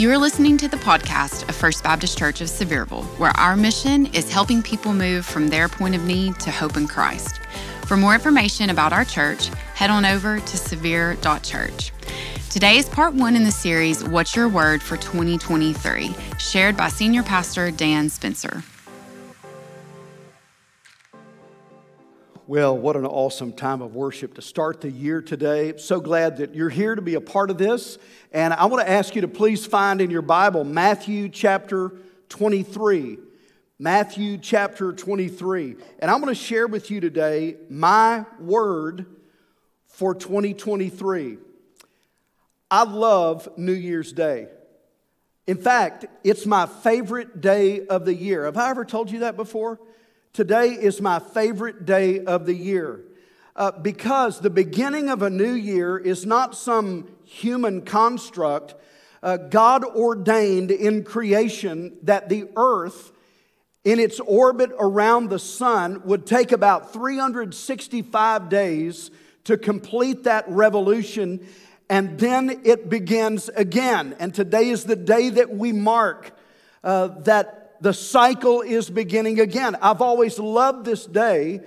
You are listening to the podcast of First Baptist Church of Sevierville, where our mission is helping people move from their point of need to hope in Christ. For more information about our church, head on over to sevier.church. Today is part one in the series, What's Your Word for 2023, shared by Senior Pastor Dan Spencer. Well, what an awesome time of worship to start the year today. So glad that you're here to be a part of this. And I want to ask you to please find in your Bible Matthew chapter 23. Matthew chapter 23. And I'm going to share with you today my word for 2023. I love New Year's Day. In fact, it's my favorite day of the year. Have I ever told you that before? Today is my favorite day of the year uh, because the beginning of a new year is not some human construct. Uh, God ordained in creation that the earth, in its orbit around the sun, would take about 365 days to complete that revolution, and then it begins again. And today is the day that we mark uh, that the cycle is beginning again. I've always loved this day.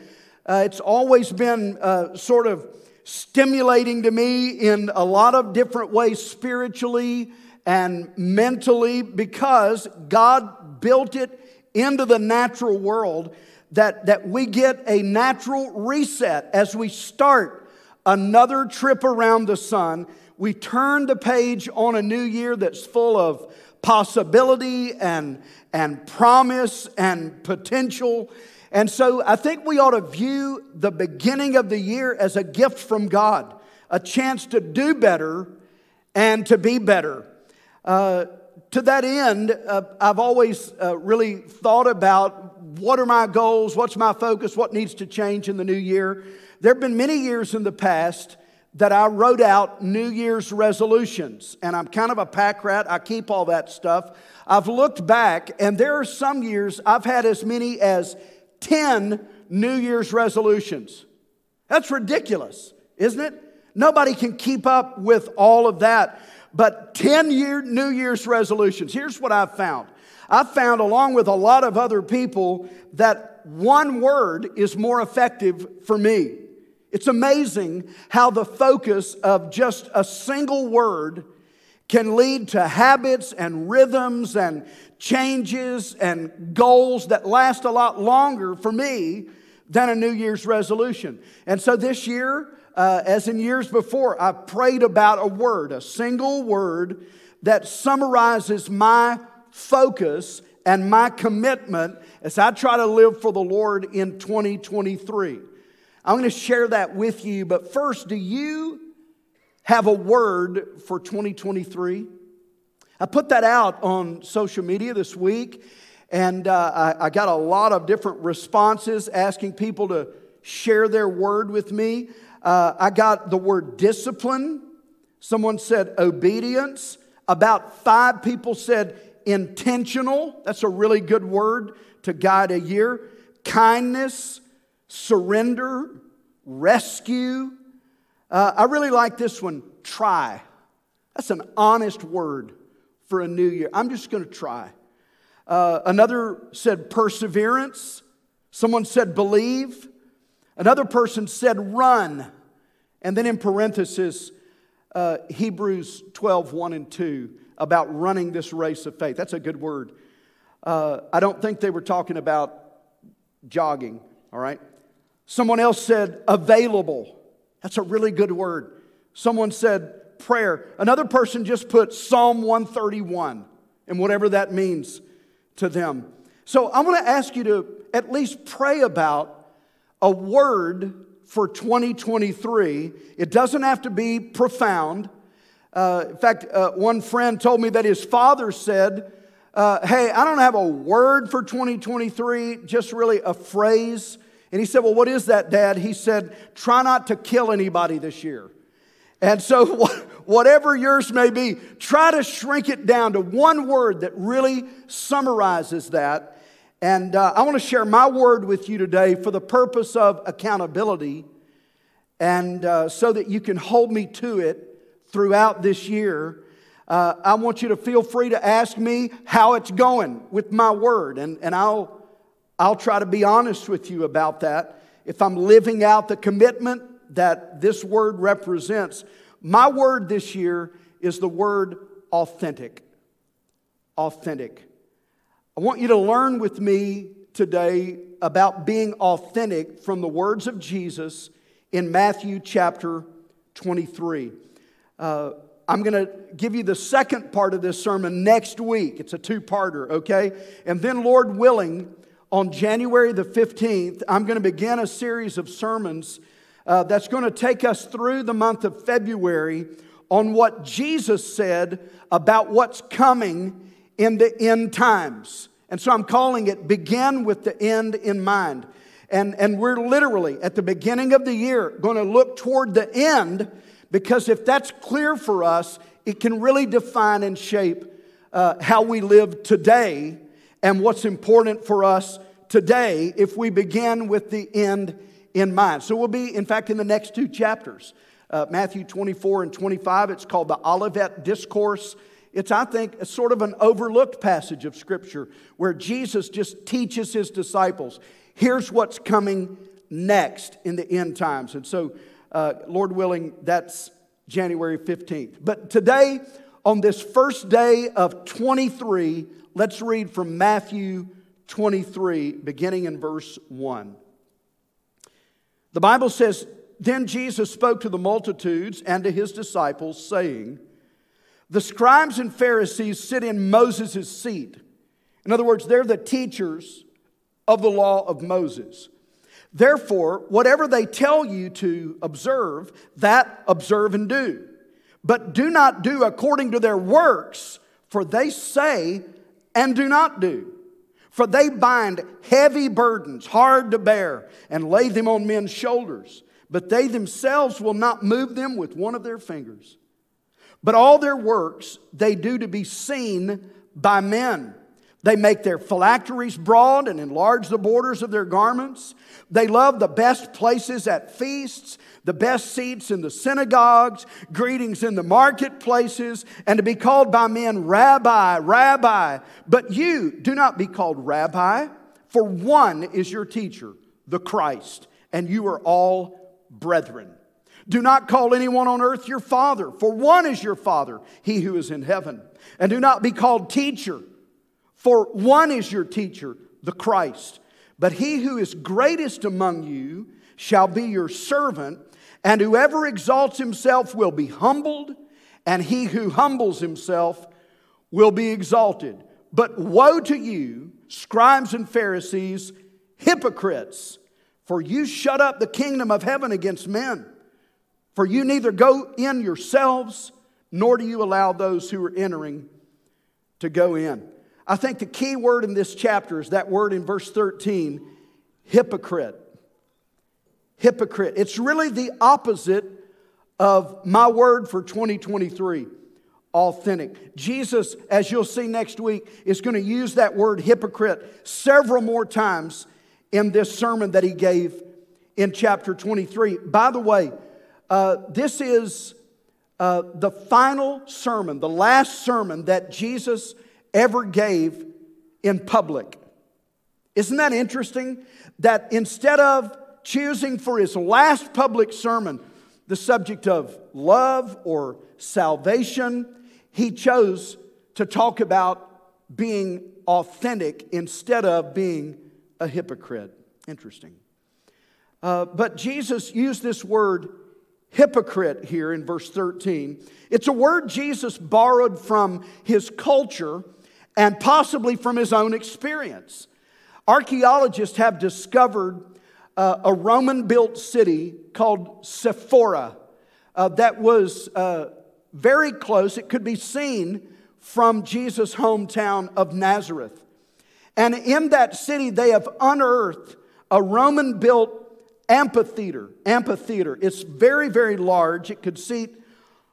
Uh, it's always been uh, sort of stimulating to me in a lot of different ways, spiritually and mentally, because God built it into the natural world that, that we get a natural reset as we start another trip around the sun. We turn the page on a new year that's full of possibility and, and promise and potential. And so I think we ought to view the beginning of the year as a gift from God, a chance to do better and to be better. Uh, to that end, uh, I've always uh, really thought about what are my goals, what's my focus, what needs to change in the new year. There have been many years in the past that I wrote out New Year's resolutions, and I'm kind of a pack rat. I keep all that stuff. I've looked back, and there are some years I've had as many as 10 New Year's resolutions. That's ridiculous, isn't it? Nobody can keep up with all of that. But 10 year New Year's resolutions. Here's what I've found. I've found, along with a lot of other people, that one word is more effective for me. It's amazing how the focus of just a single word can lead to habits and rhythms and changes and goals that last a lot longer for me than a New Year's resolution. And so this year, uh, as in years before, I prayed about a word, a single word that summarizes my focus and my commitment as I try to live for the Lord in 2023. I'm going to share that with you. But first, do you have a word for 2023? I put that out on social media this week, and uh, I, I got a lot of different responses asking people to share their word with me. Uh, I got the word discipline. Someone said obedience. About five people said intentional. That's a really good word to guide a year. Kindness, surrender, rescue. Uh, I really like this one try. That's an honest word for a new year. I'm just going to try. Uh, another said perseverance. Someone said believe. Another person said run. And then in parenthesis, uh, Hebrews 12, 1 and 2, about running this race of faith. That's a good word. Uh, I don't think they were talking about jogging, all right? Someone else said available. That's a really good word. Someone said prayer. Another person just put Psalm 131 and whatever that means to them. So I'm going to ask you to at least pray about a word for 2023. It doesn't have to be profound. Uh, in fact, uh, one friend told me that his father said, uh, Hey, I don't have a word for 2023, just really a phrase and he said, Well, what is that, Dad? He said, Try not to kill anybody this year. And so, whatever yours may be, try to shrink it down to one word that really summarizes that. And uh, I want to share my word with you today for the purpose of accountability and uh, so that you can hold me to it throughout this year. Uh, I want you to feel free to ask me how it's going with my word, and, and I'll, I'll try to be honest with you about that. If I'm living out the commitment that this word represents, my word this year is the word authentic. Authentic. I want you to learn with me today about being authentic from the words of Jesus in Matthew chapter 23. Uh, I'm going to give you the second part of this sermon next week. It's a two parter, okay? And then, Lord willing, on January the 15th, I'm going to begin a series of sermons uh, that's going to take us through the month of February on what Jesus said about what's coming in the end times. And so I'm calling it Begin with the End in Mind. And, and we're literally at the beginning of the year going to look toward the end because if that's clear for us, it can really define and shape uh, how we live today and what's important for us today if we begin with the end in mind. So we'll be, in fact, in the next two chapters uh, Matthew 24 and 25. It's called the Olivet Discourse. It's, I think, a sort of an overlooked passage of Scripture where Jesus just teaches his disciples here's what's coming next in the end times. And so uh, Lord willing, that's January 15th. But today, on this first day of 23, let's read from Matthew 23, beginning in verse 1. The Bible says, Then Jesus spoke to the multitudes and to his disciples, saying, The scribes and Pharisees sit in Moses' seat. In other words, they're the teachers of the law of Moses. Therefore, whatever they tell you to observe, that observe and do. But do not do according to their works, for they say and do not do. For they bind heavy burdens, hard to bear, and lay them on men's shoulders, but they themselves will not move them with one of their fingers. But all their works they do to be seen by men. They make their phylacteries broad and enlarge the borders of their garments. They love the best places at feasts, the best seats in the synagogues, greetings in the marketplaces, and to be called by men Rabbi, Rabbi. But you do not be called Rabbi, for one is your teacher, the Christ, and you are all brethren. Do not call anyone on earth your father, for one is your father, he who is in heaven. And do not be called teacher for one is your teacher, the Christ. But he who is greatest among you shall be your servant, and whoever exalts himself will be humbled, and he who humbles himself will be exalted. But woe to you, scribes and Pharisees, hypocrites, for you shut up the kingdom of heaven against men. For you neither go in yourselves, nor do you allow those who are entering to go in. I think the key word in this chapter is that word in verse 13 hypocrite. Hypocrite. It's really the opposite of my word for 2023 authentic. Jesus, as you'll see next week, is going to use that word hypocrite several more times in this sermon that he gave in chapter 23. By the way, uh, this is uh, the final sermon, the last sermon that Jesus ever gave in public. Isn't that interesting? That instead of choosing for his last public sermon the subject of love or salvation, he chose to talk about being authentic instead of being a hypocrite. Interesting. Uh, but Jesus used this word hypocrite here in verse 13. It's a word Jesus borrowed from his culture and possibly from his own experience. Archaeologists have discovered uh, a Roman built city called Sepphoris uh, that was uh, very close. It could be seen from Jesus' hometown of Nazareth. And in that city, they have unearthed a Roman built amphitheater. Amphitheater. It's very, very large. It could seat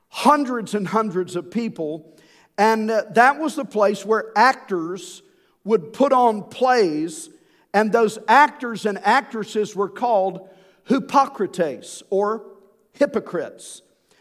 hundreds and hundreds of people. And uh, that was the place where actors would put on plays, and those actors and actresses were called hypocrites or hypocrites.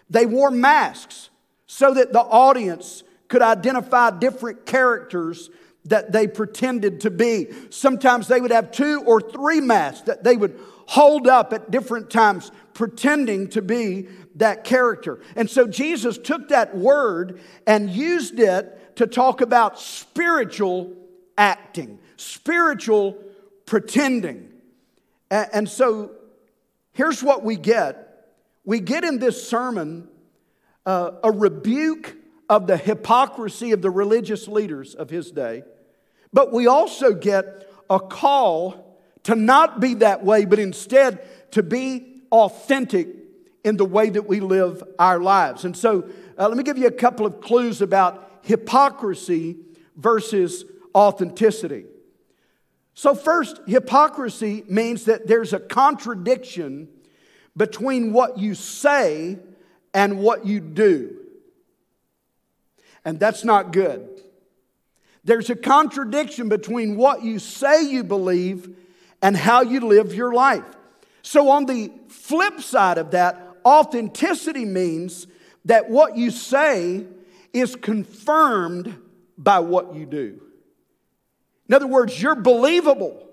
They wore masks so that the audience could identify different characters that they pretended to be. Sometimes they would have two or three masks that they would hold up at different times, pretending to be that character. And so Jesus took that word and used it to talk about spiritual acting, spiritual pretending. And so here's what we get we get in this sermon uh, a rebuke of the hypocrisy of the religious leaders of his day, but we also get a call to not be that way, but instead to be authentic in the way that we live our lives. And so, uh, let me give you a couple of clues about hypocrisy versus authenticity. So, first, hypocrisy means that there's a contradiction between what you say and what you do. And that's not good. There's a contradiction between what you say you believe and how you live your life. So, on the flip side of that, authenticity means that what you say is confirmed by what you do. In other words, you're believable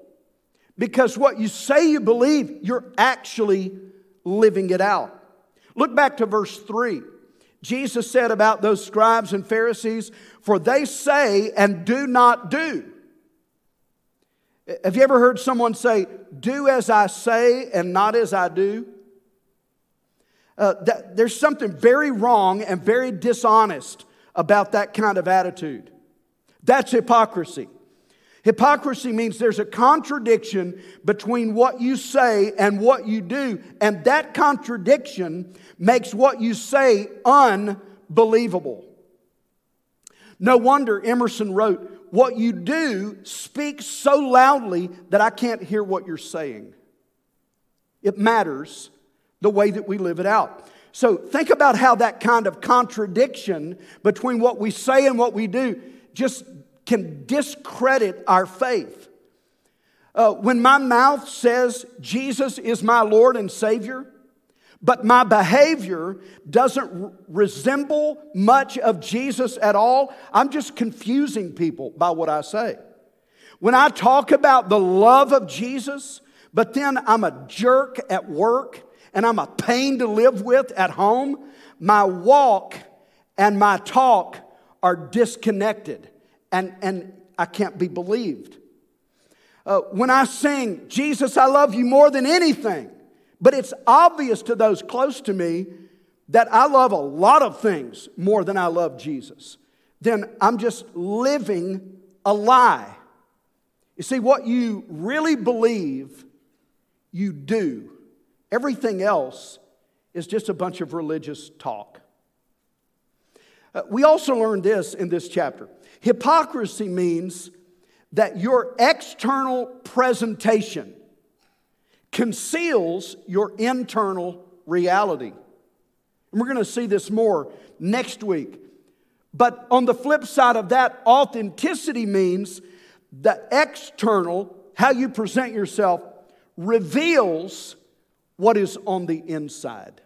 because what you say you believe, you're actually living it out. Look back to verse 3. Jesus said about those scribes and Pharisees, For they say and do not do. Have you ever heard someone say, Do as I say and not as I do? Uh, that, there's something very wrong and very dishonest about that kind of attitude. That's hypocrisy. Hypocrisy means there's a contradiction between what you say and what you do, and that contradiction makes what you say unbelievable. No wonder Emerson wrote, What you do speaks so loudly that I can't hear what you're saying. It matters the way that we live it out. So think about how that kind of contradiction between what we say and what we do just can discredit our faith. Uh, when my mouth says Jesus is my Lord and Savior, but my behavior doesn't resemble much of Jesus at all, I'm just confusing people by what I say. When I talk about the love of Jesus, but then I'm a jerk at work and I'm a pain to live with at home, my walk and my talk are disconnected and, and I can't be believed. Uh, when I sing, Jesus, I love you more than anything, but it's obvious to those close to me that I love a lot of things more than I love Jesus, then I'm just living a lie. You see, what you really believe, you do. Everything else is just a bunch of religious talk. Uh, we also learned this in this chapter Hypocrisy means that your external presentation conceals your internal reality. And we're going to see this more next week. But on the flip side of that, authenticity means the external, how you present yourself, reveals what is on the inside.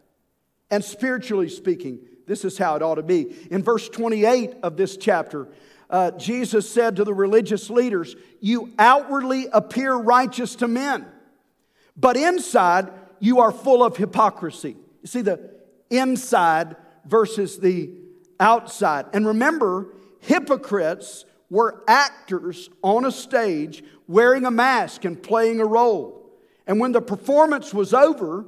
And spiritually speaking, this is how it ought to be. In verse 28 of this chapter, uh, Jesus said to the religious leaders, You outwardly appear righteous to men, but inside you are full of hypocrisy. You see the inside versus the outside. And remember, hypocrites were actors on a stage wearing a mask and playing a role. And when the performance was over,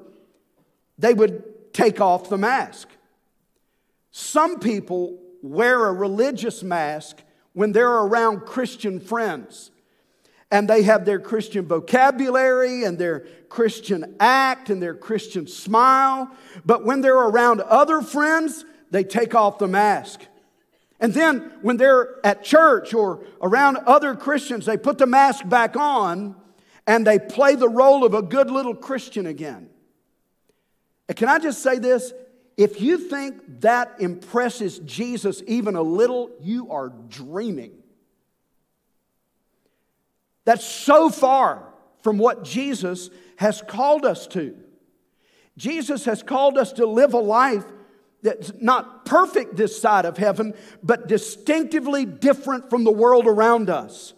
they would take off the mask. Some people wear a religious mask when they're around Christian friends and they have their Christian vocabulary and their Christian act and their Christian smile. But when they're around other friends, they take off the mask. And then when they're at church or around other Christians, they put the mask back on and they play the role of a good little Christian again. And can I just say this? If you think that impresses Jesus even a little, you are dreaming. That's so far from what Jesus has called us to. Jesus has called us to live a life that's not perfect this side of heaven, but distinctively different from the world around us.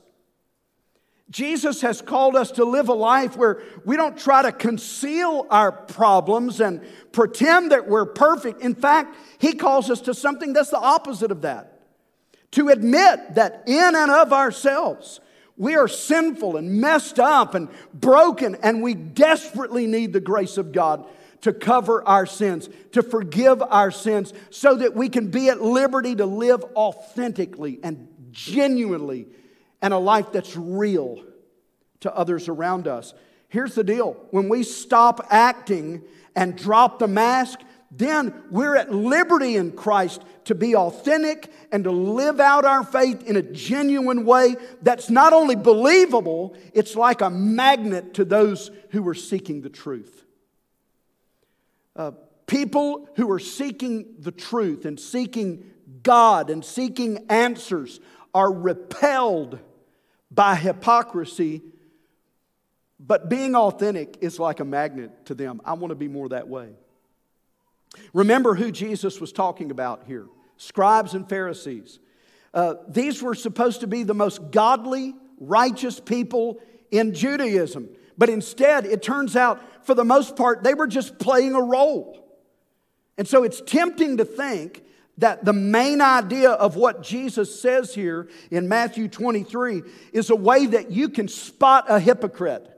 Jesus has called us to live a life where we don't try to conceal our problems and pretend that we're perfect. In fact, He calls us to something that's the opposite of that to admit that in and of ourselves, we are sinful and messed up and broken, and we desperately need the grace of God to cover our sins, to forgive our sins, so that we can be at liberty to live authentically and genuinely and a life that's real to others around us. Here's the deal when we stop acting and drop the mask, then we're at liberty in Christ to be authentic and to live out our faith in a genuine way that's not only believable, it's like a magnet to those who are seeking the truth. Uh, people who are seeking the truth and seeking God and seeking answers are repelled by hypocrisy, but being authentic is like a magnet to them. I want to be more that way. Remember who Jesus was talking about here scribes and Pharisees. Uh, these were supposed to be the most godly, righteous people in Judaism. But instead, it turns out, for the most part, they were just playing a role. And so it's tempting to think that the main idea of what Jesus says here in Matthew 23 is a way that you can spot a hypocrite,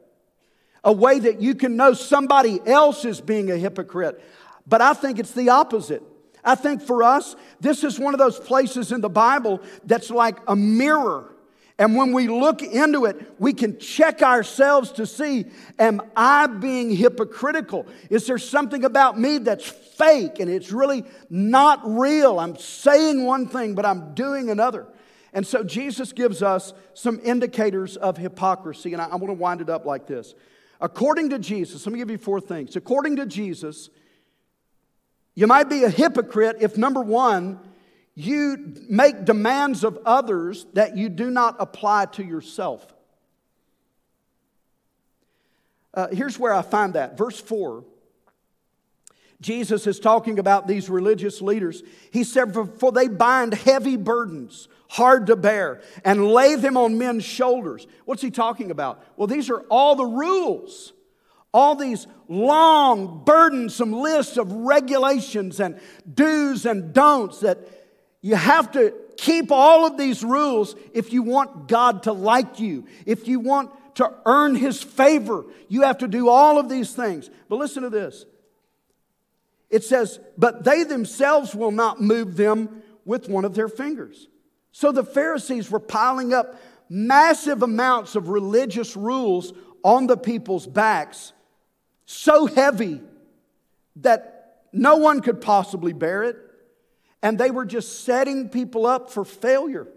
a way that you can know somebody else is being a hypocrite. But I think it's the opposite. I think for us, this is one of those places in the Bible that's like a mirror and when we look into it, we can check ourselves to see Am I being hypocritical? Is there something about me that's fake and it's really not real? I'm saying one thing, but I'm doing another. And so Jesus gives us some indicators of hypocrisy, and I, I want to wind it up like this. According to Jesus, let me give you four things. According to Jesus, you might be a hypocrite if number one, you make demands of others that you do not apply to yourself. Uh, here's where I find that. Verse 4. Jesus is talking about these religious leaders. He said, For they bind heavy burdens, hard to bear, and lay them on men's shoulders. What's he talking about? Well, these are all the rules, all these long, burdensome lists of regulations and do's and don'ts that you have to keep all of these rules if you want God to like you. If you want to earn His favor, you have to do all of these things. But listen to this it says, But they themselves will not move them with one of their fingers. So the Pharisees were piling up massive amounts of religious rules on the people's backs, so heavy that no one could possibly bear it and they were just setting people up for failure.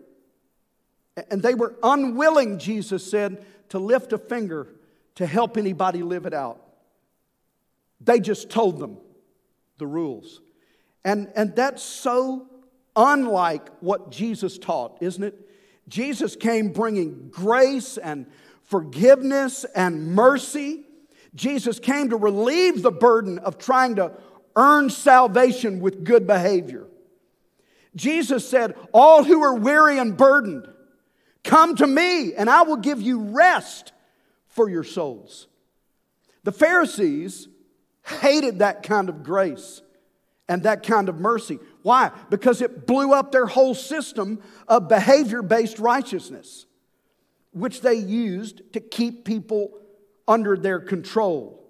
And they were unwilling, Jesus said, to lift a finger to help anybody live it out. They just told them the rules. And, and that's so unlike what Jesus taught, isn't it? Jesus came bringing grace and forgiveness and mercy. Jesus came to relieve the burden of trying to earn salvation with good behavior. Jesus said, All who are weary and burdened, come to me, and I will give you rest for your souls. The Pharisees hated that kind of grace and that kind of mercy. Why? Because it blew up their whole system of behavior based righteousness, which they used to keep people under their control.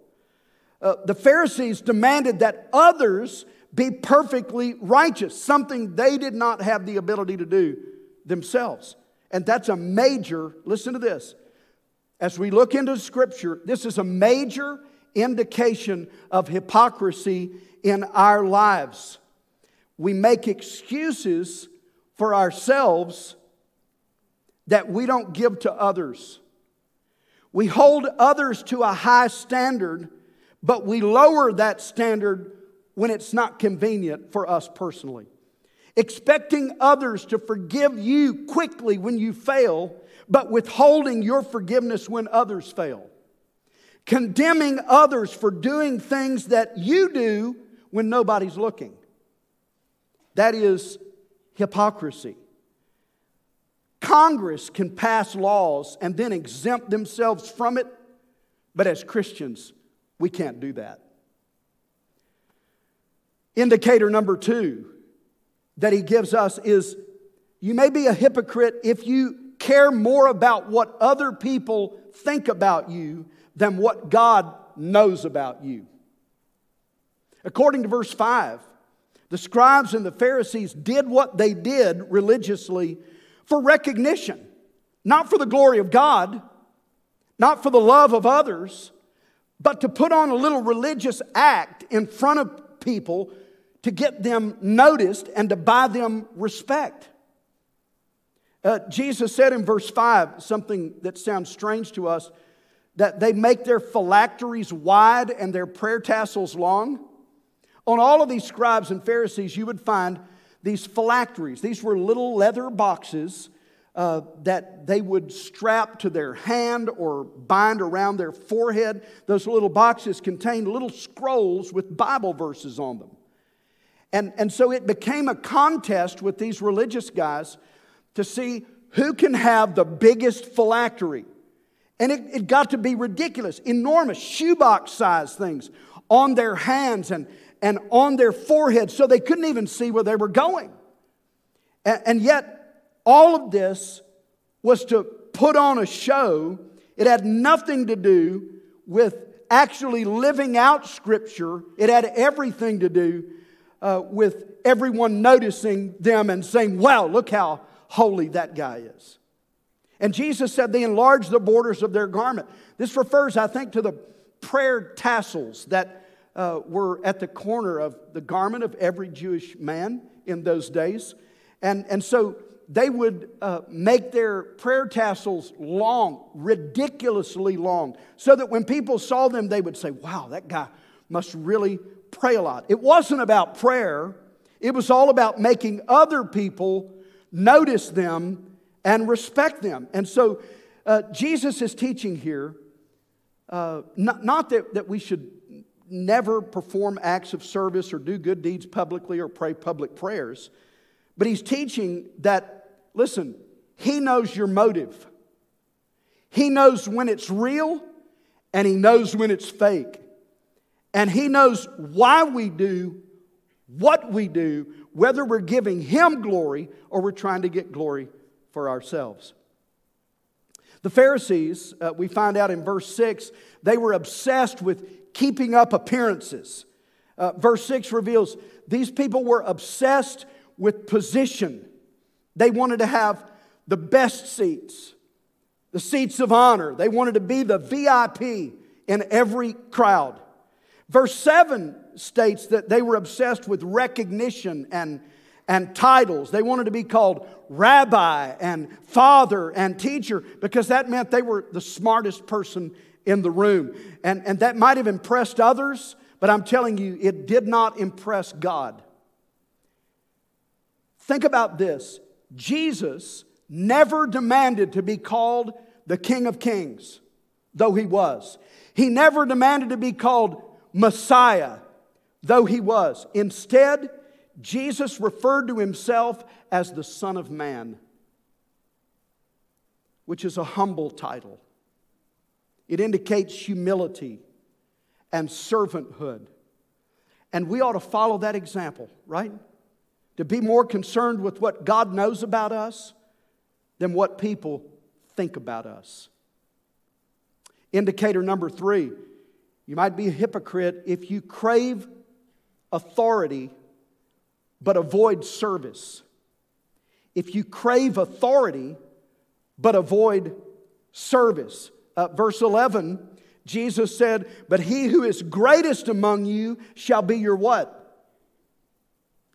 Uh, the Pharisees demanded that others be perfectly righteous, something they did not have the ability to do themselves. And that's a major, listen to this. As we look into Scripture, this is a major indication of hypocrisy in our lives. We make excuses for ourselves that we don't give to others. We hold others to a high standard, but we lower that standard when it's not convenient for us personally. Expecting others to forgive you quickly when you fail, but withholding your forgiveness when others fail. Condemning others for doing things that you do when nobody's looking. That is hypocrisy. Congress can pass laws and then exempt themselves from it, but as Christians, we can't do that. Indicator number two that he gives us is you may be a hypocrite if you care more about what other people think about you than what God knows about you. According to verse 5, the scribes and the Pharisees did what they did religiously for recognition, not for the glory of God, not for the love of others, but to put on a little religious act in front of people to get them noticed and to buy them respect. Uh, Jesus said in verse 5 something that sounds strange to us that they make their phylacteries wide and their prayer tassels long. On all of these scribes and Pharisees, you would find these phylacteries. These were little leather boxes uh, that they would strap to their hand or bind around their forehead. Those little boxes contained little scrolls with Bible verses on them. And, and so it became a contest with these religious guys to see who can have the biggest phylactery. And it, it got to be ridiculous, enormous, shoebox sized things on their hands and, and on their foreheads so they couldn't even see where they were going. And, and yet, all of this was to put on a show. It had nothing to do with actually living out Scripture, it had everything to do uh, with everyone noticing them and saying, wow, look how holy that guy is. And Jesus said they enlarged the borders of their garment. This refers, I think, to the prayer tassels that uh, were at the corner of the garment of every Jewish man in those days. And, and so they would uh, make their prayer tassels long, ridiculously long, so that when people saw them, they would say, Wow, that guy must really pray a lot. It wasn't about prayer, it was all about making other people notice them and respect them. And so uh, Jesus is teaching here uh, not, not that, that we should never perform acts of service or do good deeds publicly or pray public prayers, but he's teaching that, listen, he knows your motive. He knows when it's real and he knows when it's fake. And He knows why we do what we do, whether we're giving Him glory or we're trying to get glory for ourselves. The Pharisees, uh, we find out in verse 6, they were obsessed with keeping up appearances. Uh, verse 6 reveals these people were obsessed with position. They wanted to have the best seats, the seats of honor. They wanted to be the VIP in every crowd. Verse 7 states that they were obsessed with recognition and, and titles. They wanted to be called rabbi and father and teacher because that meant they were the smartest person in the room. And, and that might have impressed others, but I'm telling you, it did not impress God. Think about this Jesus never demanded to be called the King of Kings, though he was. He never demanded to be called Messiah, though he was. Instead, Jesus referred to himself as the Son of Man, which is a humble title. It indicates humility and servanthood. And we ought to follow that example, right? To be more concerned with what God knows about us than what people think about us. Indicator number three you might be a hypocrite if you crave authority but avoid service. If you crave authority but avoid service. Uh, verse 11, Jesus said, But he who is greatest among you shall be your what?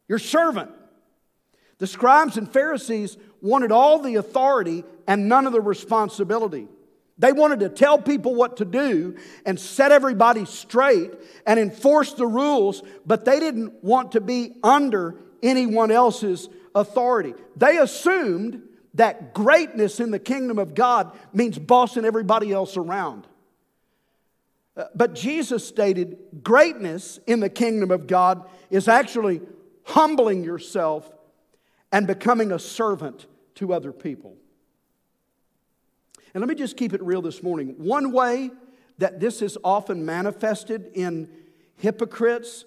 Your servant. The scribes and Pharisees wanted all the authority and none of the responsibility. They wanted to tell people what to do and set everybody straight and enforce the rules, but they didn't want to be under anyone else's authority. They assumed that greatness in the kingdom of God means bossing everybody else around. Uh, but Jesus stated greatness in the kingdom of God is actually humbling yourself and becoming a servant to other people. And let me just keep it real this morning. One way that this is often manifested in hypocrites,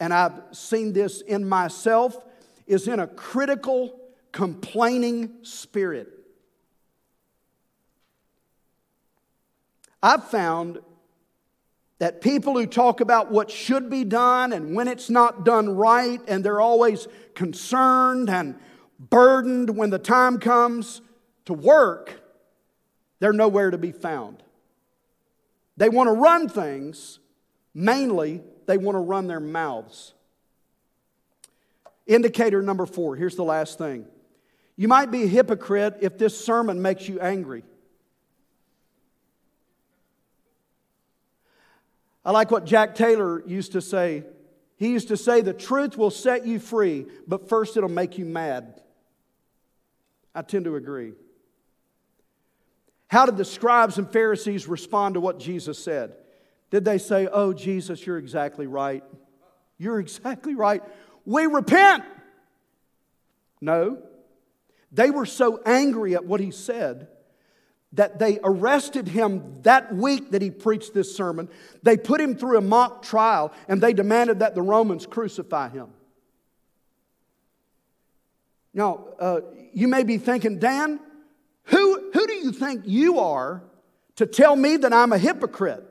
and I've seen this in myself, is in a critical, complaining spirit. I've found that people who talk about what should be done and when it's not done right, and they're always concerned and burdened when the time comes to work, they're nowhere to be found. They want to run things, mainly, they want to run their mouths. Indicator number four here's the last thing. You might be a hypocrite if this sermon makes you angry. I like what Jack Taylor used to say. He used to say, The truth will set you free, but first it'll make you mad. I tend to agree. How did the scribes and Pharisees respond to what Jesus said? Did they say, Oh, Jesus, you're exactly right? You're exactly right. We repent. No. They were so angry at what he said that they arrested him that week that he preached this sermon. They put him through a mock trial and they demanded that the Romans crucify him. Now, uh, you may be thinking, Dan, who, who do you think you are to tell me that I'm a hypocrite?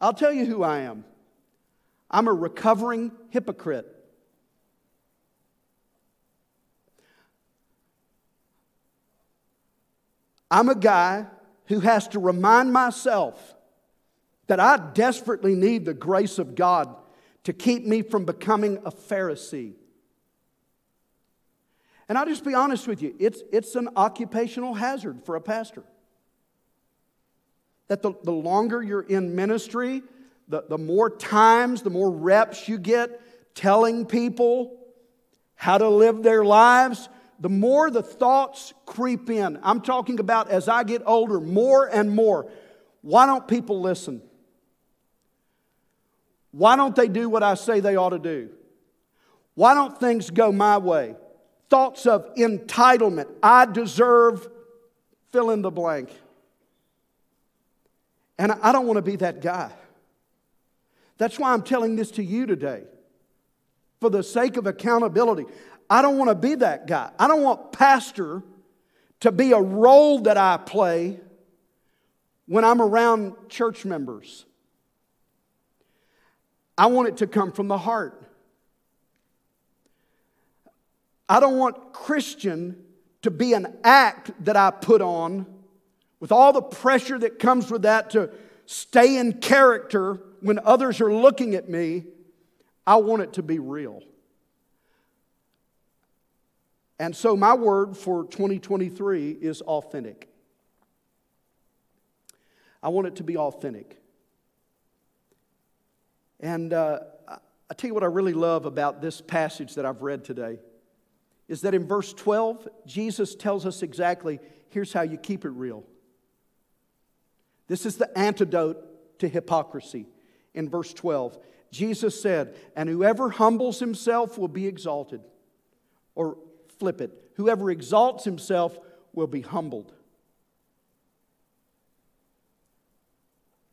I'll tell you who I am. I'm a recovering hypocrite. I'm a guy who has to remind myself that I desperately need the grace of God to keep me from becoming a Pharisee. And I'll just be honest with you, it's, it's an occupational hazard for a pastor. That the, the longer you're in ministry, the, the more times, the more reps you get telling people how to live their lives, the more the thoughts creep in. I'm talking about as I get older, more and more. Why don't people listen? Why don't they do what I say they ought to do? Why don't things go my way? Thoughts of entitlement. I deserve fill in the blank. And I don't want to be that guy. That's why I'm telling this to you today. For the sake of accountability, I don't want to be that guy. I don't want pastor to be a role that I play when I'm around church members. I want it to come from the heart. I don't want Christian to be an act that I put on with all the pressure that comes with that to stay in character when others are looking at me. I want it to be real. And so, my word for 2023 is authentic. I want it to be authentic. And uh, I tell you what I really love about this passage that I've read today is that in verse 12, Jesus tells us exactly here's how you keep it real. This is the antidote to hypocrisy. In verse 12, Jesus said, And whoever humbles himself will be exalted. Or flip it. Whoever exalts himself will be humbled.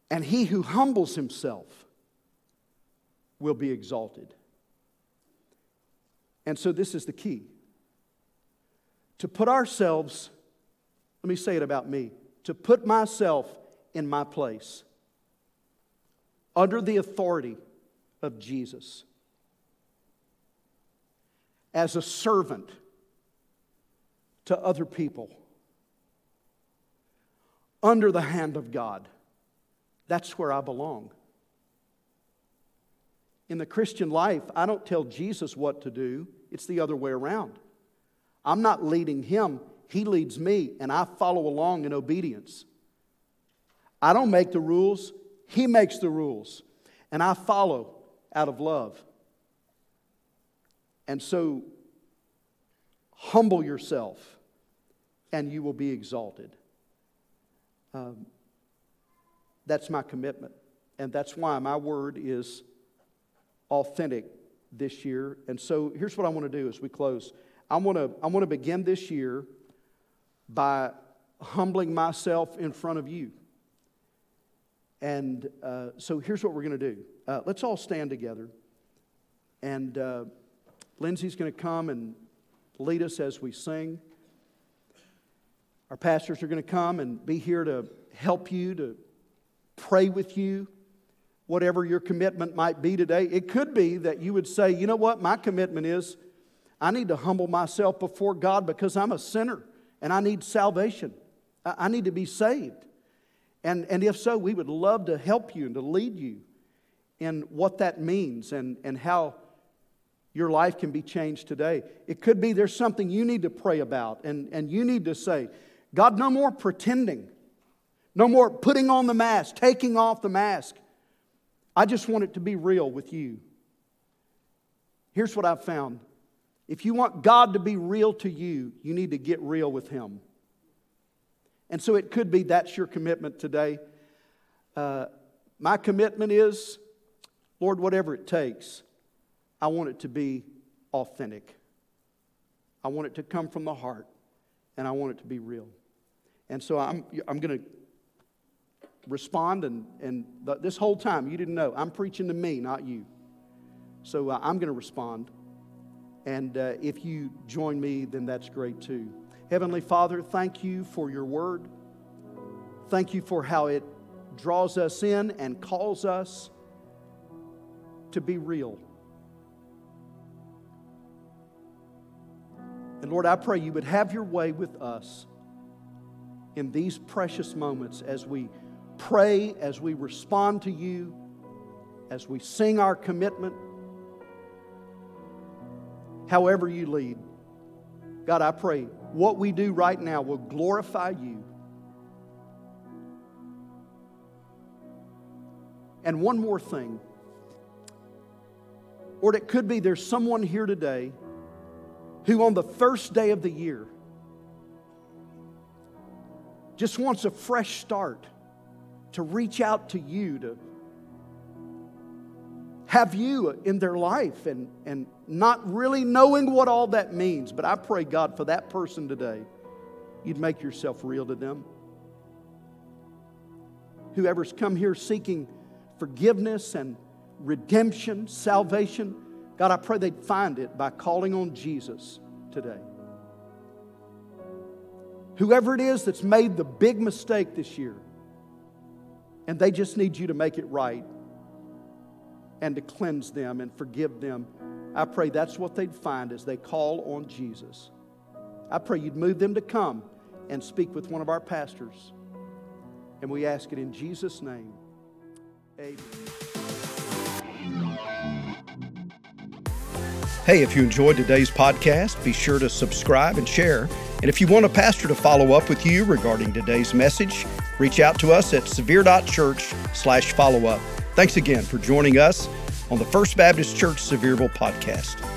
And he who humbles himself will be exalted. And so, this is the key to put ourselves, let me say it about me, to put myself in my place under the authority of Jesus as a servant to other people under the hand of God. That's where I belong. In the Christian life, I don't tell Jesus what to do, it's the other way around. I'm not leading him, he leads me, and I follow along in obedience. I don't make the rules, he makes the rules, and I follow out of love. And so humble yourself and you will be exalted. Um, that's my commitment. And that's why my word is authentic this year. And so here's what I want to do as we close. I want to, I want to begin this year by humbling myself in front of you. And uh, so here's what we're going to do. Uh, let's all stand together. And uh, Lindsay's going to come and lead us as we sing. Our pastors are going to come and be here to help you, to pray with you, whatever your commitment might be today. It could be that you would say, you know what, my commitment is I need to humble myself before God because I'm a sinner and I need salvation. I need to be saved. And, and if so, we would love to help you and to lead you in what that means and, and how your life can be changed today. It could be there's something you need to pray about and, and you need to say, God, no more pretending, no more putting on the mask, taking off the mask. I just want it to be real with you. Here's what I've found if you want God to be real to you, you need to get real with Him. And so it could be that's your commitment today. Uh, my commitment is, Lord, whatever it takes, I want it to be authentic. I want it to come from the heart, and I want it to be real. And so I'm, I'm going to respond, and, and this whole time, you didn't know, I'm preaching to me, not you. So uh, I'm going to respond. And uh, if you join me, then that's great too. Heavenly Father, thank you for your word. Thank you for how it draws us in and calls us to be real. And Lord, I pray you would have your way with us in these precious moments as we pray, as we respond to you, as we sing our commitment, however you lead. God, I pray what we do right now will glorify you. And one more thing. Or it could be there's someone here today who, on the first day of the year, just wants a fresh start to reach out to you, to have you in their life and, and not really knowing what all that means. But I pray, God, for that person today, you'd make yourself real to them. Whoever's come here seeking forgiveness and redemption, salvation, God, I pray they'd find it by calling on Jesus today. Whoever it is that's made the big mistake this year, and they just need you to make it right and to cleanse them and forgive them. I pray that's what they'd find as they call on Jesus. I pray you'd move them to come and speak with one of our pastors. And we ask it in Jesus' name. Amen. Hey, if you enjoyed today's podcast, be sure to subscribe and share. And if you want a pastor to follow up with you regarding today's message, reach out to us at sevier.church slash follow up. Thanks again for joining us on the First Baptist Church Sevierville podcast.